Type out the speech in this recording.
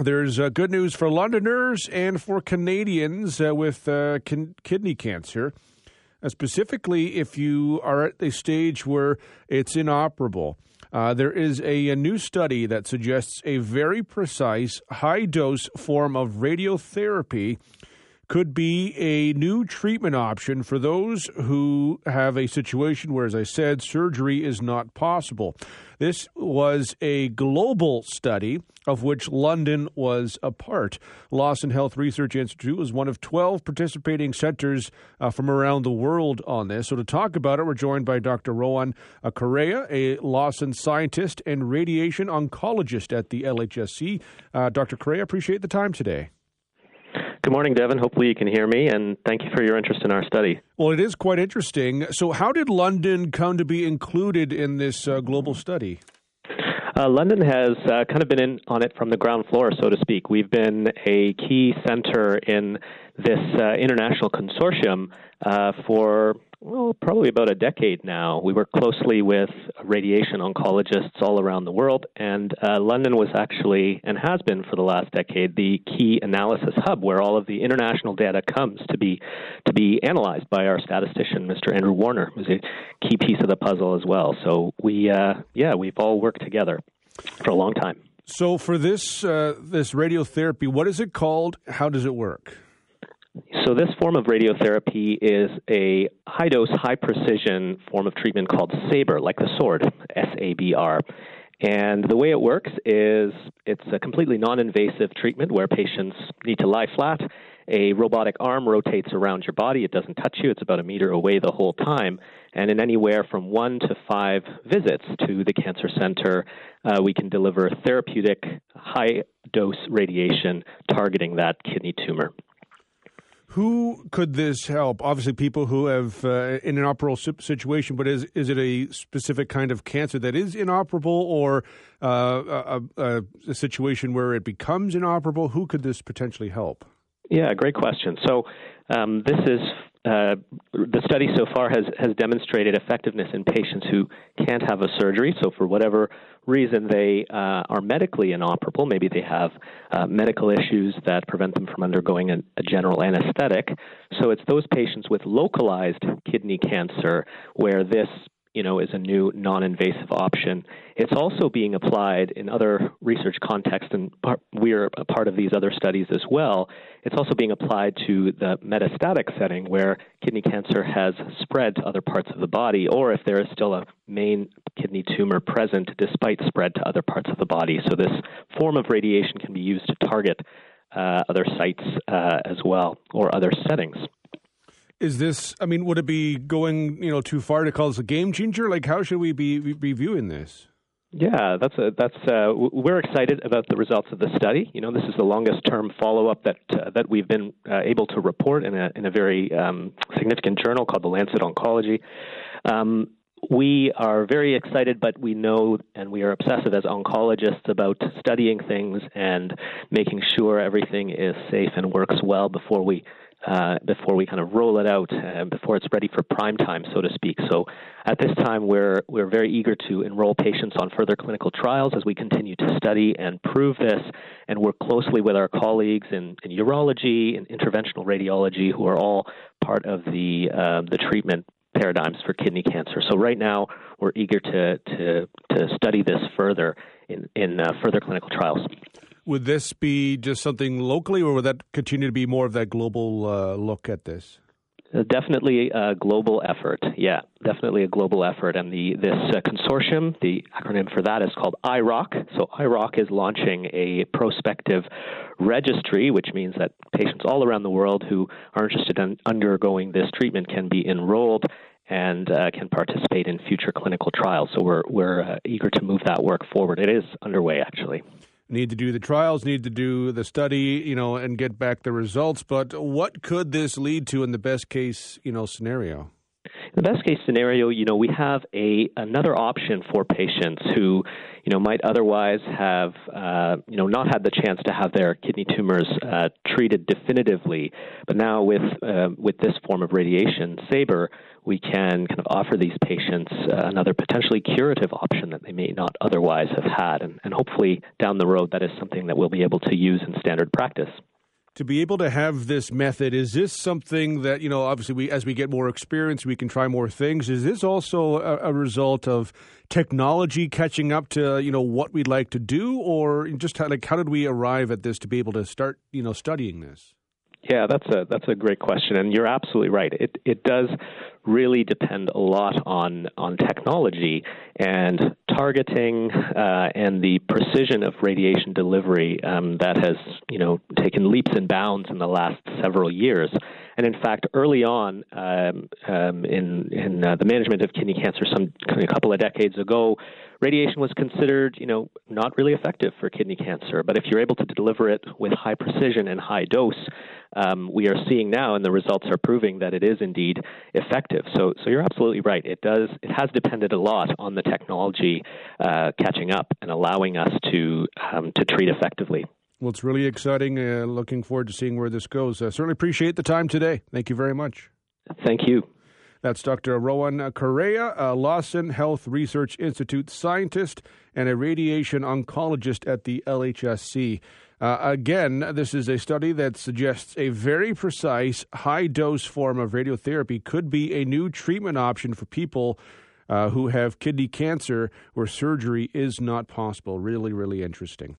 there's uh, good news for Londoners and for Canadians uh, with uh, kin- kidney cancer. Uh, specifically, if you are at a stage where it's inoperable, uh, there is a, a, new study that suggests a very precise, high dose form of radiotherapy could be a new treatment option for those who have a situation where, as I said, surgery is not possible. This was a global study of which London was a part. Lawson Health Research Institute was one of 12 participating centers uh, from around the world on this. So, to talk about it, we're joined by Dr. Rohann Correa, a Lawson scientist and radiation oncologist at the LHSC. Uh, Dr. Correa, appreciate the time today. Good morning, Devon. Hopefully, you can hear me, and thank you for your interest in our study. Well, it is quite interesting. So, how did London come to be included in this uh, global study? Uh, London has uh, kind of been in on it from the ground floor, so to speak. We've been a key center in this uh, international consortium uh, for well, probably about a decade now. We work closely with radiation oncologists all around the world, and uh, London was actually, and has been for the last decade, the key analysis hub where all of the international data comes to be to be analyzed by our statistician, Mr. Andrew Warner, who's a key piece of the puzzle as well. So we, uh, yeah, we've all worked together for a long time. So for this uh, this radiotherapy, what is it called? How does it work? So, this form of radiotherapy is a high dose, high precision form of treatment called SABR, like the sword, S A B R. And the way it works is it's a completely non invasive treatment where patients need to lie flat. A robotic arm rotates around your body. It doesn't touch you. It's about a meter away the whole time. And in anywhere from one to five visits to the cancer center, uh, we can deliver therapeutic, high dose radiation targeting that kidney tumor. Who could this help? Obviously, people who have uh, an inoperable situation, but is is it a specific kind of cancer that is inoperable, or uh, a, a, a, situation where it becomes inoperable? Who could this potentially help? Yeah, great question. So um, this is uh, the study so far has, has demonstrated effectiveness in patients who can't have a surgery. So, for whatever reason they uh, are medically inoperable, maybe they have uh, medical issues that prevent them from undergoing a, a general anesthetic. So, it's those patients with localized kidney cancer where this you know, is a new non-invasive option. It's also being applied in other research contexts, and we're a part of these other studies as well. It's also being applied to the metastatic setting where kidney cancer has spread to other parts of the body, or if there is still a main kidney tumor present despite spread to other parts of the body. So this form of radiation can be used to target uh, other sites uh, as well, or other settings. Is this? I mean, would it be going you know too far to call this a game changer? Like, how should we be, be viewing this? Yeah, that's a, that's uh, we're excited about the results of the study. You know, this is the longest term follow up that uh, that we've been uh, able to report in a in a very um, significant journal called the Lancet Oncology. Um, we are very excited, but we know and we are obsessive as oncologists about studying things and making sure everything is safe and works well before we uh, before we kind of roll it out and before it's ready for prime time, so to speak. So at this time, we're, we're very eager to enroll patients on further clinical trials as we continue to study and prove this and work closely with our colleagues in, in urology and interventional radiology who are all part of the, uh, the treatment paradigms for kidney cancer. So right now, we're eager to, to, to study this further in, in uh, further clinical trials. Would this be just something locally, or would that continue to be more of that global uh, look at this? Uh, definitely a global effort. Yeah, definitely a global effort. And the this uh, consortium, the acronym for that is called IROC. So IROC is launching a prospective registry, which means that patients all around the world who are interested in undergoing this treatment can be enrolled and uh, can participate in future clinical trials. So we're we're uh, eager to move that work forward. It is underway, actually need to do the trials, need to do the study, you know, and get back the results. But what could this lead to in the best case, you know, scenario? In the best case scenario, you know, we have a another option for patients who, you know, might otherwise have, uh, you know, not had the chance to have their kidney tumors uh, treated definitively, but now with uh, with this form of radiation, SABR, we can kind of offer these patients uh, another potentially curative option that they may not otherwise have had, and, and hopefully down the road that is something that we'll be able to use in standard practice to be able to have this method is this something that you know obviously we as we get more experience we can try more things. Is this also a, a, result of technology catching up to you know what we'd like to do? Or just how, like how did we arrive at this to be able to start you know studying this? Yeah, that's a that's a great question, and you're absolutely right. It it does really depend a lot on on technology. And targeting uh, and the precision of radiation delivery um, that has you know taken leaps and bounds in the last several years. And in fact, early on um, um, in in uh, the management of kidney cancer, some a couple of decades ago, radiation was considered, you know, not really effective for kidney cancer. But if you're able to deliver it with high precision and high dose, um, we are seeing now, and the results are proving that it is indeed effective. So, so you're absolutely right. It does. It has depended a lot on the technology uh, catching up and allowing us to um, to treat effectively. Well, it's really exciting. Uh, looking forward to seeing where this goes. Uh, certainly appreciate the time today. Thank you very much. Thank you. That's Dr. Rohann Correa, a Lawson Health Research Institute scientist and a radiation oncologist at the LHSC. Uh, again, this is a study that suggests a very precise, high dose form of radiotherapy could be a new treatment option for people uh, who have kidney cancer where surgery is not possible. Really, really interesting.